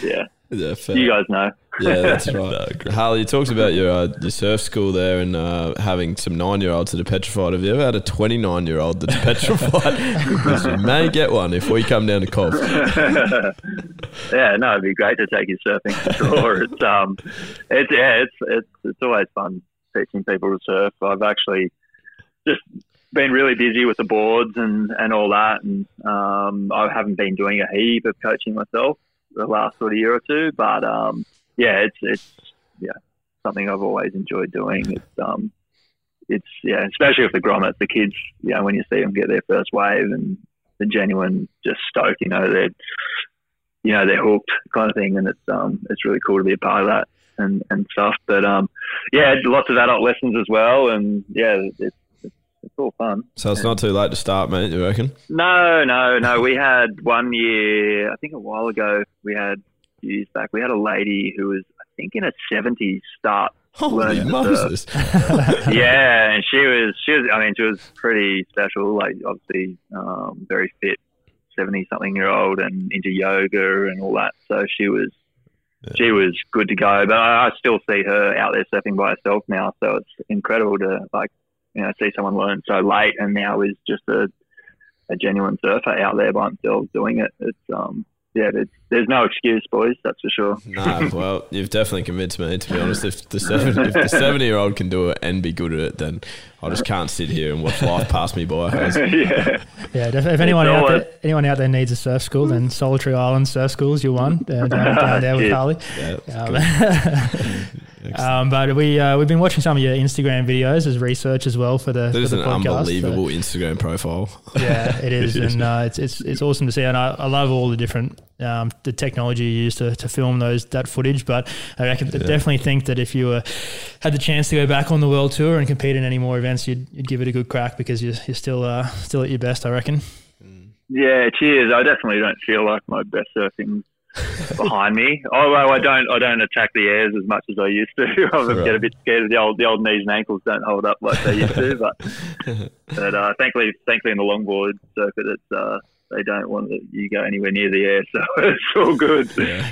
yeah, yeah, fair. you guys know. Yeah, that's right. great. Harley, you talked about your uh, your surf school there and uh, having some nine year olds that are petrified. Have you ever had a twenty nine year old that's petrified? Because you may get one if we come down to Coffs. yeah, no, it'd be great to take you surfing for sure. It's um, it's yeah, it's it's it's always fun teaching people to surf. I've actually just been really busy with the boards and and all that, and um, I haven't been doing a heap of coaching myself the last sort of year or two. But um, yeah, it's it's yeah something I've always enjoyed doing. It's um, it's yeah, especially with the grommets, the kids, you know, when you see them get their first wave and the genuine just stoke, you know, they're you know they're hooked kind of thing, and it's um it's really cool to be a part of that and and stuff. But um yeah, lots of adult lessons as well, and yeah, it's it's, all fun. So it's not too late to start, mate. You reckon? No, no, no. We had one year, I think a while ago, we had years back, we had a lady who was, I think, in her seventies start. Holy Moses! yeah, and she was, she was. I mean, she was pretty special. Like, obviously, um, very fit, seventy-something year old, and into yoga and all that. So she was, she was good to go. But I, I still see her out there surfing by herself now. So it's incredible to like, you know, see someone learn so late and now is just a, a genuine surfer out there by themselves doing it. It's um, yeah, there's, there's no excuse, boys. That's for sure. Nah, well, you've definitely convinced me. To be honest, if the seven, if the seventy year old can do it and be good at it, then I just can't sit here and watch life pass me by. yeah. Yeah, if, if anyone out there, anyone out there needs a surf school, then Solitary Island Surf Schools, you're one uh, down, down there with Cheers. Harley. Yeah, Um, good. Um, but we uh, we've been watching some of your Instagram videos as research as well for the, that for is the an podcast. so- unbelievable Instagram profile. yeah, it is, and uh, it's, it's it's awesome to see, and I, I love all the different um, the technology you use to, to film those that footage. But I reckon, definitely think that if you were, had the chance to go back on the world tour and compete in any more events, you'd, you'd give it a good crack because you're, you're still uh, still at your best. I reckon. Yeah, cheers. I definitely don't feel like my best surfing behind me. Although I don't, I don't attack the airs as much as I used to. I Right. get a bit scared of the old, the old knees and ankles don't hold up like they used to. But, but uh, thankfully, thankfully in the longboard circuit, it's uh, they don't want that you go anywhere near the air, so it's all good. Yeah.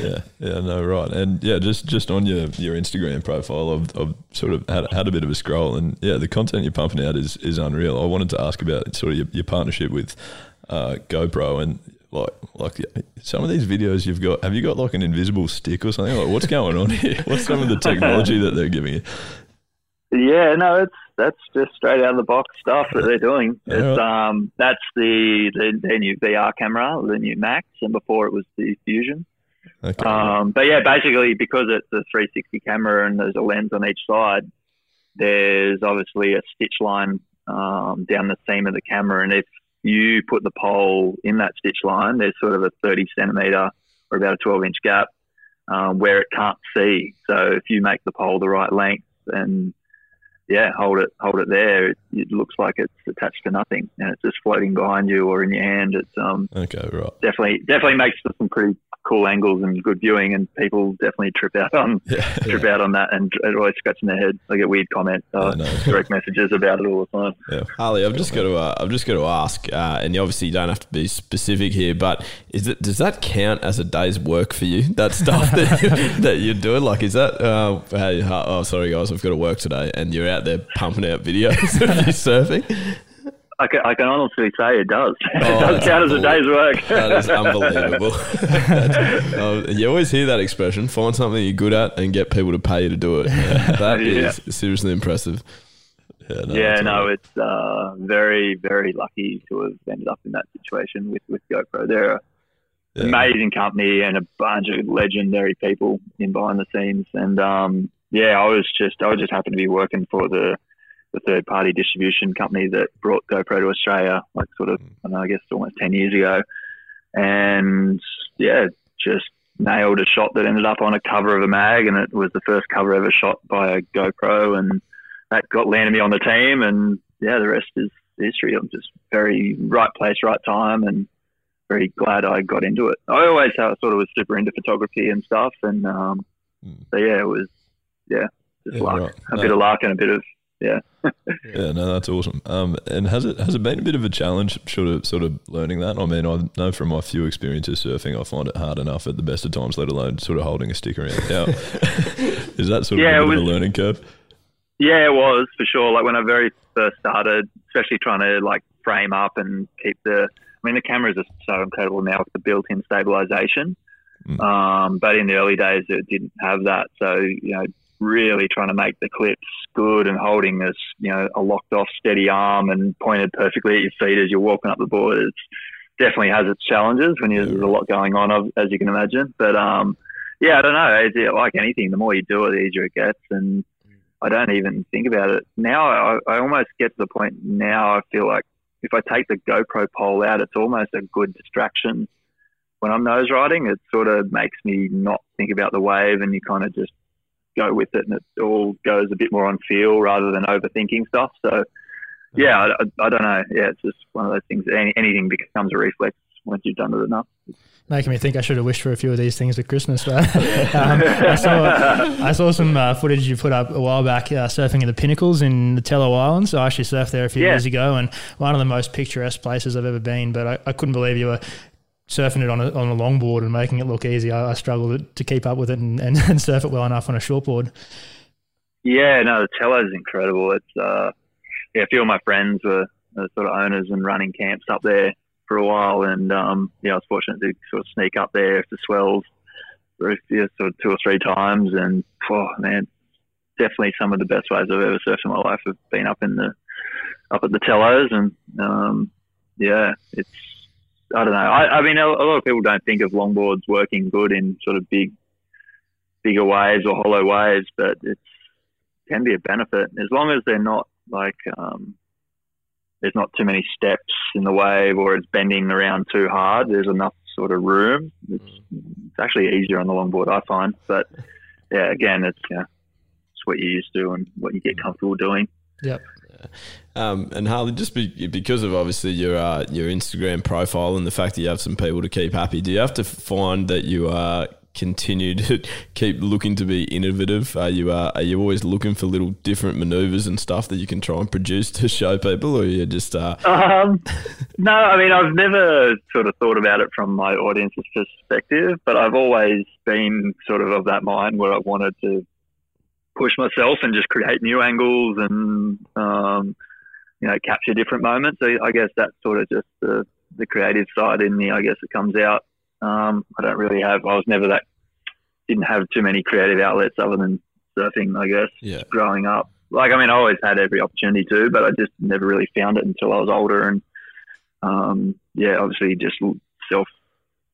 Yeah, yeah, no, right, and yeah, just just on your your Instagram profile, I've, I've sort of had, had a bit of a scroll, and yeah, the content you're pumping out is is unreal. I wanted to ask about sort of your, your partnership with uh, GoPro and like like some of these videos you've got. Have you got like an invisible stick or something? Like, what's going on here? What's some of the technology that they're giving you? Yeah, no, it's that's just straight out of the box stuff that they're doing. It's um, that's the, the their new VR camera, the new Max, and before it was the Fusion. Okay, Um, but yeah, basically because it's a 360 camera and there's a lens on each side, there's obviously a stitch line um, down the seam of the camera, and if you put the pole in that stitch line, there's sort of a 30 centimeter or about a 12 inch gap um, where it can't see. So if you make the pole the right length and yeah, hold it, hold it there. It, it looks like it's attached to nothing, and it's just floating behind you or in your hand. It's um, okay, right. definitely definitely makes for some pretty cool angles and good viewing, and people definitely trip out on Yeah, trip out on that and are always scratching their head. I get weird comments, uh, direct messages about it all the time. yeah. Harley, I've just got to, uh, I've just got to ask, uh, and you obviously don't have to be specific here, but is it does that count as a day's work for you? That stuff that, you, that you're doing, like, is that? Uh, hey, uh, oh, sorry guys, I've got to work today, and you're out there pumping out videos of you surfing. I can, I can honestly say it does. it oh, does count as a day's work. that is unbelievable. um, you always hear that expression: find something you're good at and get people to pay you to do it. Yeah, that yeah. is seriously impressive. Yeah, no, yeah, no it's uh, very, very lucky to have ended up in that situation with, with GoPro. They're an yeah. amazing company and a bunch of legendary people in behind the scenes. And um, yeah, I was just, I was just happy to be working for the the third party distribution company that brought GoPro to Australia, like sort of, I, know, I guess almost 10 years ago. And yeah, just nailed a shot that ended up on a cover of a mag. And it was the first cover ever shot by a GoPro. And that got landed me on the team. And yeah, the rest is history. I'm just very right place, right time. And very glad I got into it. I always sort of was super into photography and stuff. And um, mm. so yeah, it was, yeah, just yeah, luck, right. a no. bit of luck and a bit of yeah. yeah, no, that's awesome. Um, and has it has it been a bit of a challenge, sort of sort of learning that? I mean, I know from my few experiences surfing, I find it hard enough at the best of times, let alone sort of holding a stick around. Now, is that sort of yeah, a, was, a learning curve? Yeah, it was for sure. Like when I very first started, especially trying to like frame up and keep the. I mean, the cameras are so incredible now with the built-in stabilization. Mm. Um, but in the early days, it didn't have that. So you know, really trying to make the clips good and holding this, you know, a locked off steady arm and pointed perfectly at your feet as you're walking up the board. It definitely has its challenges when there's a lot going on, as you can imagine. But um, yeah, I don't know. It's like anything, the more you do it, the easier it gets. And I don't even think about it now. I, I almost get to the point now. I feel like if I take the GoPro pole out, it's almost a good distraction. When I'm nose riding, it sort of makes me not think about the wave, and you kind of just go with it, and it all goes a bit more on feel rather than overthinking stuff. So, yeah, I, I don't know. Yeah, it's just one of those things. Any, anything becomes a reflex once you've done it enough. Making me think I should have wished for a few of these things at Christmas. But um, I saw I saw some uh, footage you put up a while back uh, surfing in the pinnacles in the Telo Islands. I actually surfed there a few yeah. years ago, and one of the most picturesque places I've ever been. But I, I couldn't believe you were surfing it on a, on a longboard and making it look easy. I, I struggle to keep up with it and, and, and, surf it well enough on a shortboard. Yeah, no, the Telo is incredible. It's uh, yeah, a few of my friends were sort of owners and running camps up there for a while, and um, yeah, I was fortunate to sort of sneak up there after swells for yeah, sort of two or three times, and oh man, definitely some of the best waves I've ever surfed in my life have been up in the up at the Telos, and um, yeah, it's I don't know. I, I mean, a, a, lot of people don't think of longboards working good in sort of big, bigger waves or hollow waves, but it can be a benefit as long as they're not like um, there's not too many steps in the wave or it's bending around too hard. There's enough sort of room. It's, it's actually easier on the longboard, I find. But yeah, again, it's know, it's what you're used to and what you get comfortable doing. Yep. Um, and Harley, just be, because of obviously your uh, your Instagram profile and the fact that you have some people to keep happy, do you have to find that you are continue to keep looking to be innovative? Are you uh, are you always looking for little different maneuvers and stuff that you can try and produce to show people, or you just? Uh... Um, no, I mean I've never sort of thought about it from my audience's perspective, but I've always been sort of of that mind where I wanted to push myself and just create new angles and um, you know capture different moments. So I guess that's sort of just the, the creative side in me. I guess it comes out. Um, I don't really have. I was never that. Didn't have too many creative outlets other than surfing. I guess. Yeah. Growing up, like I mean, I always had every opportunity to, but I just never really found it until I was older. And um, yeah, obviously just self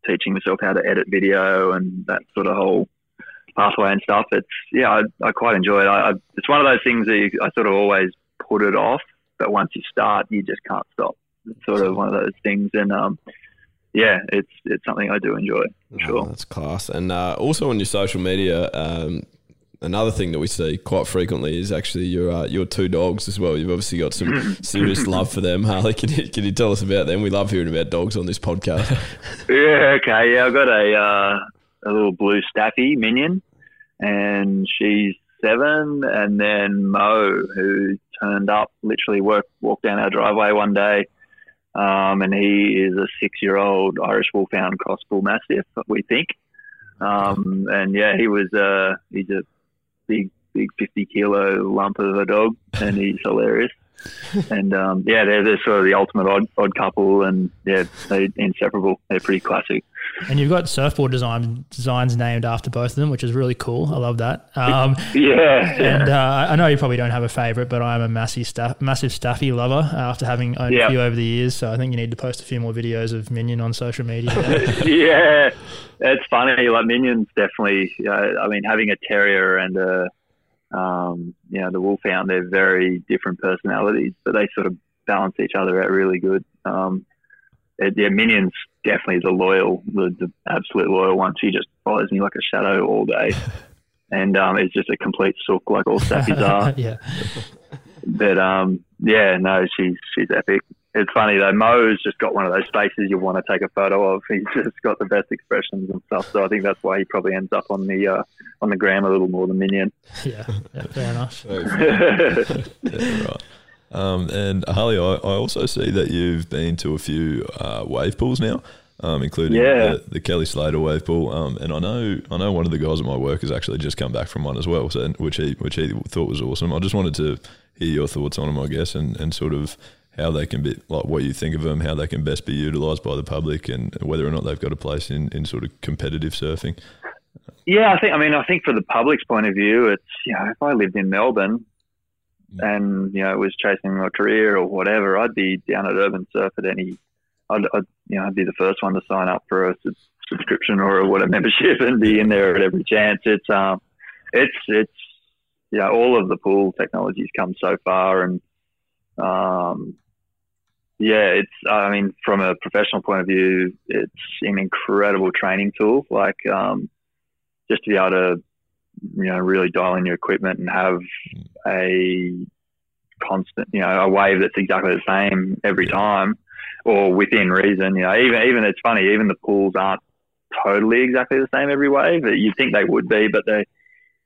teaching myself how to edit video and that sort of whole pathway and stuff. It's yeah, I, I quite enjoy it. I, I, it's one of those things that you, I sort of always put it off, but once you start, you just can't stop. It's sort of one of those things, and um, yeah, it's it's something I do enjoy for oh, sure. That's class, and uh, also on your social media. Um, another thing that we see quite frequently is actually your uh, your two dogs as well. You've obviously got some serious love for them. Harley, can you, can you tell us about them? We love hearing about dogs on this podcast. yeah, okay, yeah, I've got a uh, a little blue staffy minion, and she's seven. And then Mo, who turned up, literally worked, walked down our driveway one day. Um, and he is a six-year-old Irish Wolfhound Cross Bull Mastiff, we think. Um, and yeah, he was uh, he's a big, big fifty kilo lump of a dog, and he's hilarious. and um, yeah, they're, they're sort of the ultimate odd, odd couple, and yeah, they're inseparable. They're pretty classic. And you've got surfboard design designs named after both of them, which is really cool. I love that. Um, yeah, and uh, I know you probably don't have a favorite, but I'm a massive staff, massive Staffy lover after having owned Yeah. a few over the years. So I think you need to post a few more videos of Minion on social media. yeah, it's funny. Like Minions, definitely. Uh, I mean, having a terrier and a, um, you know, the wolfhound, they're very different personalities, but they sort of balance each other out really good. Um, yeah, Minions definitely the loyal, the, the absolute loyal one. She just follows me like a shadow all day, and um, it's just a complete sook like all staffies are. yeah. But um, yeah, no, she's she's epic. It's funny though. Mo's just got one of those faces you want to take a photo of. He's just got the best expressions and stuff. So I think that's why he probably ends up on the uh, on the gram a little more than Minion. Yeah, yeah, fair enough. Yeah, right. Um, and Harley, I, I also see that you've been to a few uh, wave pools now, um, including Yeah. the, the Kelly Slater wave pool. Um, and I know I know one of the guys at my work has actually just come back from one as well, so which he which he thought was awesome. I just wanted to hear your thoughts on them, I guess, and, and sort of how they can be like what you think of them, how they can best be utilised by the public, and whether or not they've got a place in, in sort of competitive surfing. Yeah, I think. I mean, I think for the public's point of view, it's you know, if I lived in Melbourne and you know was chasing my career or whatever, I'd be down at Urban Surf at any. I'd, I'd you know I'd be the first one to sign up for a sub- subscription or a what a membership and be in there at every chance. It's um, it's it's yeah, all of the pool technologies come so far and um, yeah, it's I mean from a professional point of view, it's an incredible training tool. Like um, just to be able to you know really dial in your equipment and have hmm. a constant you know a wave that's exactly the same every time or within reason you know even even it's funny even the pools aren't totally exactly the same every wave you'd think they would be but they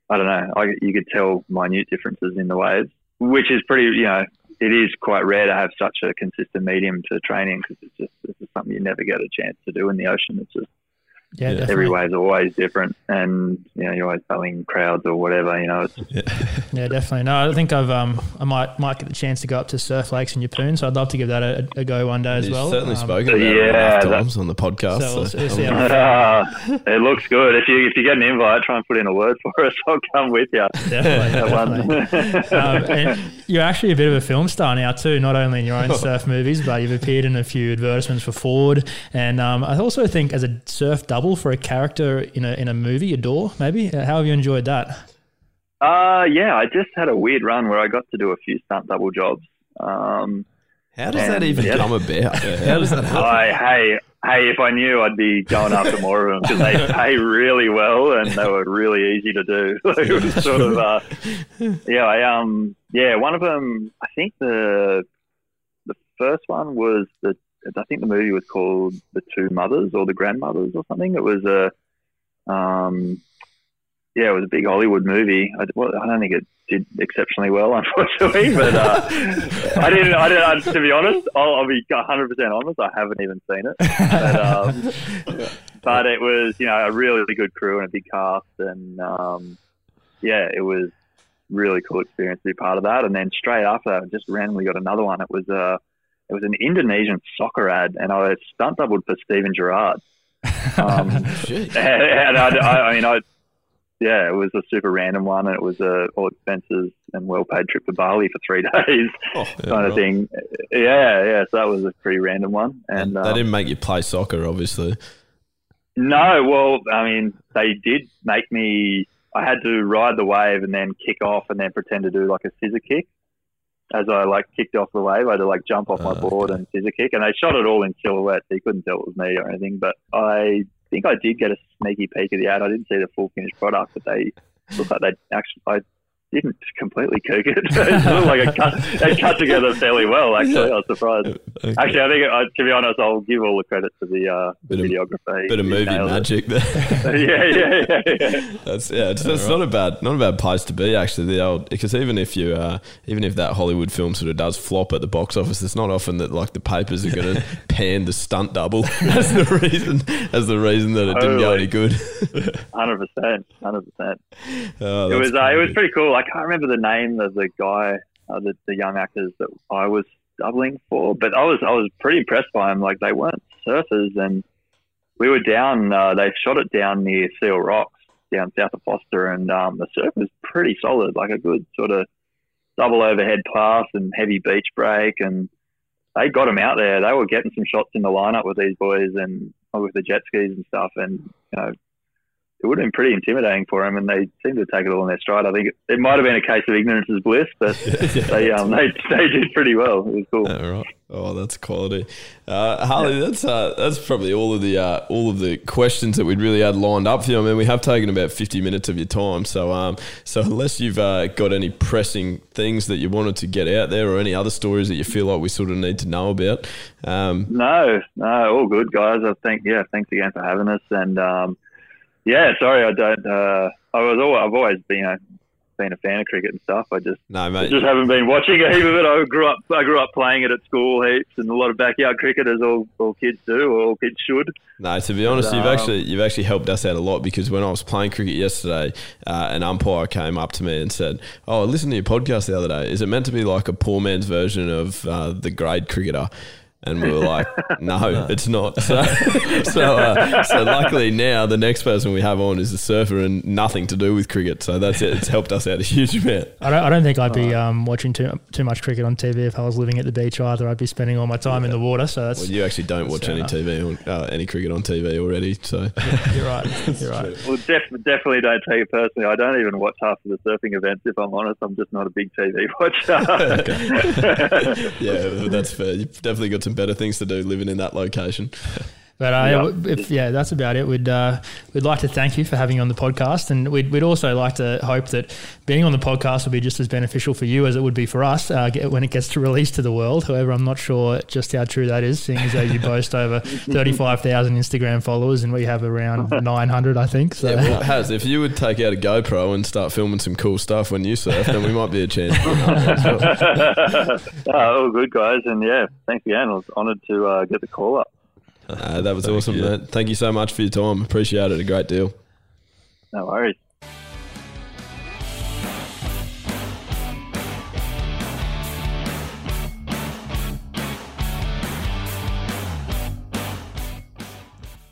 I don't know I, you could tell minute differences in the waves which is pretty you know it is quite rare to have such a consistent medium to training because it's just it's just something you never get a chance to do in the ocean. It's just Yeah, Yeah. definitely. every wave's always different and you know you're always battling crowds or whatever you know it's Yeah, definitely. No, I think I've um, I might might get the chance to go up to Surf Lakes in Yeppoon, so I'd love to give that a, a go one day as He's well. certainly Um, spoken about yeah, it enough times on the podcast. So we'll- we'll see how- Ah, it looks good. If you if you get an invite, try and put in a word for us. I'll come with you. Definitely, That definitely. um, and you're actually a bit of a film star now too, not only in your own surf movies, but you've appeared in a few advertisements for Ford. And um, I also think as a surf double for a character in a in a movie, Adore, maybe. Uh, How have you enjoyed that? uh, yeah, I just had a weird run where I got to do a few stunt double jobs. Um, How does that even yeah. come about? How does that happen? I, hey, hey, if I knew, I'd be going after more of them because they pay really well and they were really easy to do. it was sort of, uh, yeah, I, um, yeah, one of them, I think the the first one was the, I think the movie was called The Two Mothers or The Grandmothers or something. It was a, um, yeah, it was a big Hollywood movie. I, well, I don't think it did exceptionally well, unfortunately. But uh, I didn't. I didn't. To be honest, I'll, I'll be 100 percent honest. I haven't even seen it. But, um, but it was, you know, a really good crew and a big cast, and um, yeah, it was really cool experience to be part of that. And then straight after that, I just randomly got another one. It was uh, it was an Indonesian soccer ad, and I was stunt doubled for Steven Gerrard. Um, Shit. and I, I, I mean, I, yeah, it was a super random one, and it was a all expenses and well paid trip to Bali for three days, Oh, kind of thing. Yeah, yeah. So that was a pretty random one, and they um, didn't make you play soccer, obviously. no, well, I mean, they did make me. I had to ride the wave and then kick off, and then pretend to do like a scissor kick. As I like kicked off the wave, I had to like jump off my Ah, board and scissor kick, and they shot it all in silhouette, so you couldn't tell it was me or anything. But I think I did get a sneaky peek of the ad. I didn't see the full finished product, but they looked like they actually. I didn't completely cook it. it looked like it cut, it cut together fairly well. Actually, I was surprised. Okay. Actually, I think uh, to be honest, I'll give all the credit to the uh, the Bit of- videographer. He- Bit of movie magic there. yeah, yeah, yeah, yeah. That's yeah. It's, it's not a bad not a bad place to be actually. The old because even if you uh, even if that Hollywood film sort of does flop at the box office, it's not often that like the papers are going to pan the stunt double as the reason as the reason that it didn't go any good. Hundred percent, hundred percent. Oh, It was uh, it was pretty cool. I can't remember the name of the guy uh, the, the young actors that I was doubling for. But I was I was pretty impressed by them. Like they weren't surfers, and we were down. Uh, they shot it down near Seal Rocks, down south of Forster, and um, the surf was pretty solid, like a good sort of double overhead pass and heavy beach break, and they got them out there. They were getting some shots in the lineup with these boys and with the jet skis and stuff, and you know it would have been pretty intimidating for them, and they seemed to take it all in their stride. I think it, it might have been a case of ignorance is bliss, but yeah. they um, they they did pretty well. It was cool. Yeah, right. Oh, that's quality, uh, Harley. Yeah. That's uh, that's probably all of the uh, all of the questions that we'd really had lined up for you. I mean, we have taken about fifty minutes of your time, so um, so unless you've uh, got any pressing things that you wanted to get out there, or any other stories that you feel like we sort of need to know about, um, no, no, all good, guys. I think yeah, thanks again for having us, and um, yeah, sorry, I don't. Uh, I was always, I've always been a been a fan of cricket and stuff. I just no, mate. just haven't been watching a heap of it. I grew up I grew up playing it at school heaps, and a lot of backyard cricket as all, all kids do, or all kids should. No, to be honest, you've um, actually you've actually helped us out a lot because when I was playing cricket yesterday, uh, an umpire came up to me and said, "Oh, listen to your podcast the other day. Is it meant to be like a poor man's version of uh, the grade cricketer?" And we were like, no, no. it's not. So, so, uh, so luckily now the next person we have on is a surfer and nothing to do with cricket. So that's it. It's helped us out a huge amount. I don't, I don't think I'd be um, watching too too much cricket on TV if I was living at the beach either. I'd be spending all my time yeah. in the water. So that's well, you actually don't watch any TV or uh, any cricket on TV already. So yeah, you're right. You're right. Well, def- definitely don't take it personally. I don't even watch half of the surfing events. If I'm honest, I'm just not a big TV watcher. yeah, that's fair. You've definitely got some better things to do living in that location. But uh, yep. if yeah, that's about it. We'd uh, we'd like to thank you for having you on the podcast, and we'd, we'd also like to hope that being on the podcast will be just as beneficial for you as it would be for us uh, when it gets to release to the world. However, I'm not sure just how true that is, seeing as though you boast over 35,000 Instagram followers, and we have around 900, I think. So. Yeah, well, has if you would take out a GoPro and start filming some cool stuff when you surf, then we might be a chance. oh, good guys, and yeah, thanks again. I was honoured to uh, get the call up. Uh, that was Thank awesome, you. Thank you so much for your time. Appreciate it a great deal. No worries.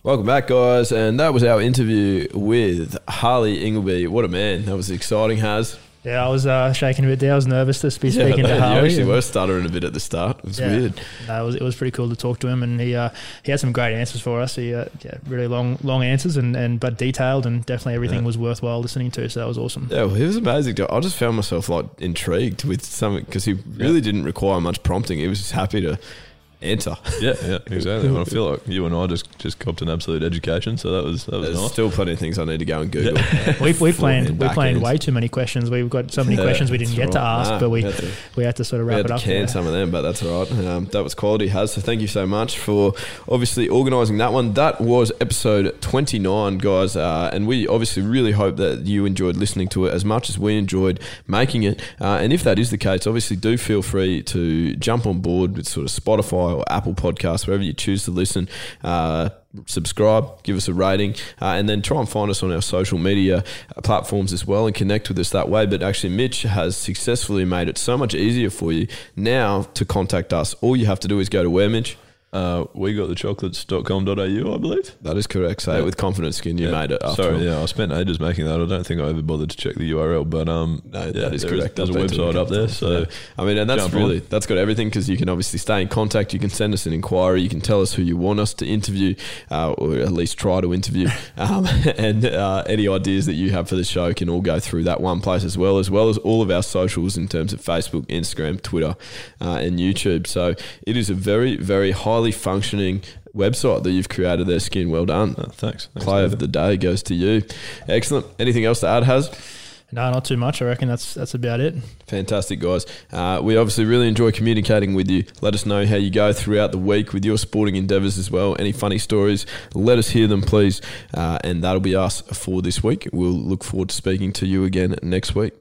Welcome back, guys. And that was our interview with Harley Ingleby. What a man. That was exciting, Has. Yeah, I was uh, shaking a bit there. I was nervous to be speaking to Harley. You actually were stuttering a bit at the start. It was yeah, weird. No, it was it was pretty cool to talk to him, and he uh, he had some great answers for us. He uh, yeah, really long long answers and, and but detailed, and definitely everything was worthwhile listening to. So that was awesome. Yeah, well, he was amazing. I just found myself like intrigued with something because he really didn't require much prompting. He was just happy to answer. Yeah, yeah, exactly. I feel like you and I just just copped an absolute education, so that was that was There's nice. Still plenty of things I need to go and Google. Yeah. we've we planned we planned way too many questions. We've got so many yeah, questions we didn't get right. to ask, nah, but we to, we had to sort of wrap it up. Can some of them, but that's all right. Um, that was quality, has. So thank you so much for obviously organising that one. That was episode twenty nine, guys, uh, and we obviously really hope that you enjoyed listening to it as much as we enjoyed making it. Uh, and if that is the case, obviously do feel free to jump on board with sort of Spotify or Apple Podcast podcast, wherever you choose to listen. Uh, subscribe, give us a rating, uh, and then try and find us on our social media uh, platforms as well and connect with us that way. But actually, Mitch has successfully made it so much easier for you now to contact us. All you have to do is go to where, Mitch? Uh, we got the chocolates.com.au, I believe. That is correct. Say yeah. it with confidence, skin. You yeah. made it. Sorry, all. yeah, I spent ages making that. I don't think I ever bothered to check the URL, but um, no, yeah, that is correct. There's a website up there, so yeah. I mean, and that's really on. that's got everything because you can obviously stay in contact. You can send us an inquiry. You can tell us who you want us to interview, uh, or at least try to interview, um, and uh, any ideas that you have for the show can all go through that one place as well, as well as all of our socials in terms of Facebook, Instagram, Twitter, uh, and YouTube. So it is a very, very highly functioning website that you've created there, Skin. Well done. Oh, thanks. thanks. Play of the day goes to you. Excellent. Anything else to add, Has? No, not too much. I reckon that's that's about it. Fantastic, guys. Uh, we obviously really enjoy communicating with you. Let us know how you go throughout the week with your sporting endeavours as well. Any funny stories, let us hear them, please. Uh, and that'll be us for this week. We'll look forward to speaking to you again next week.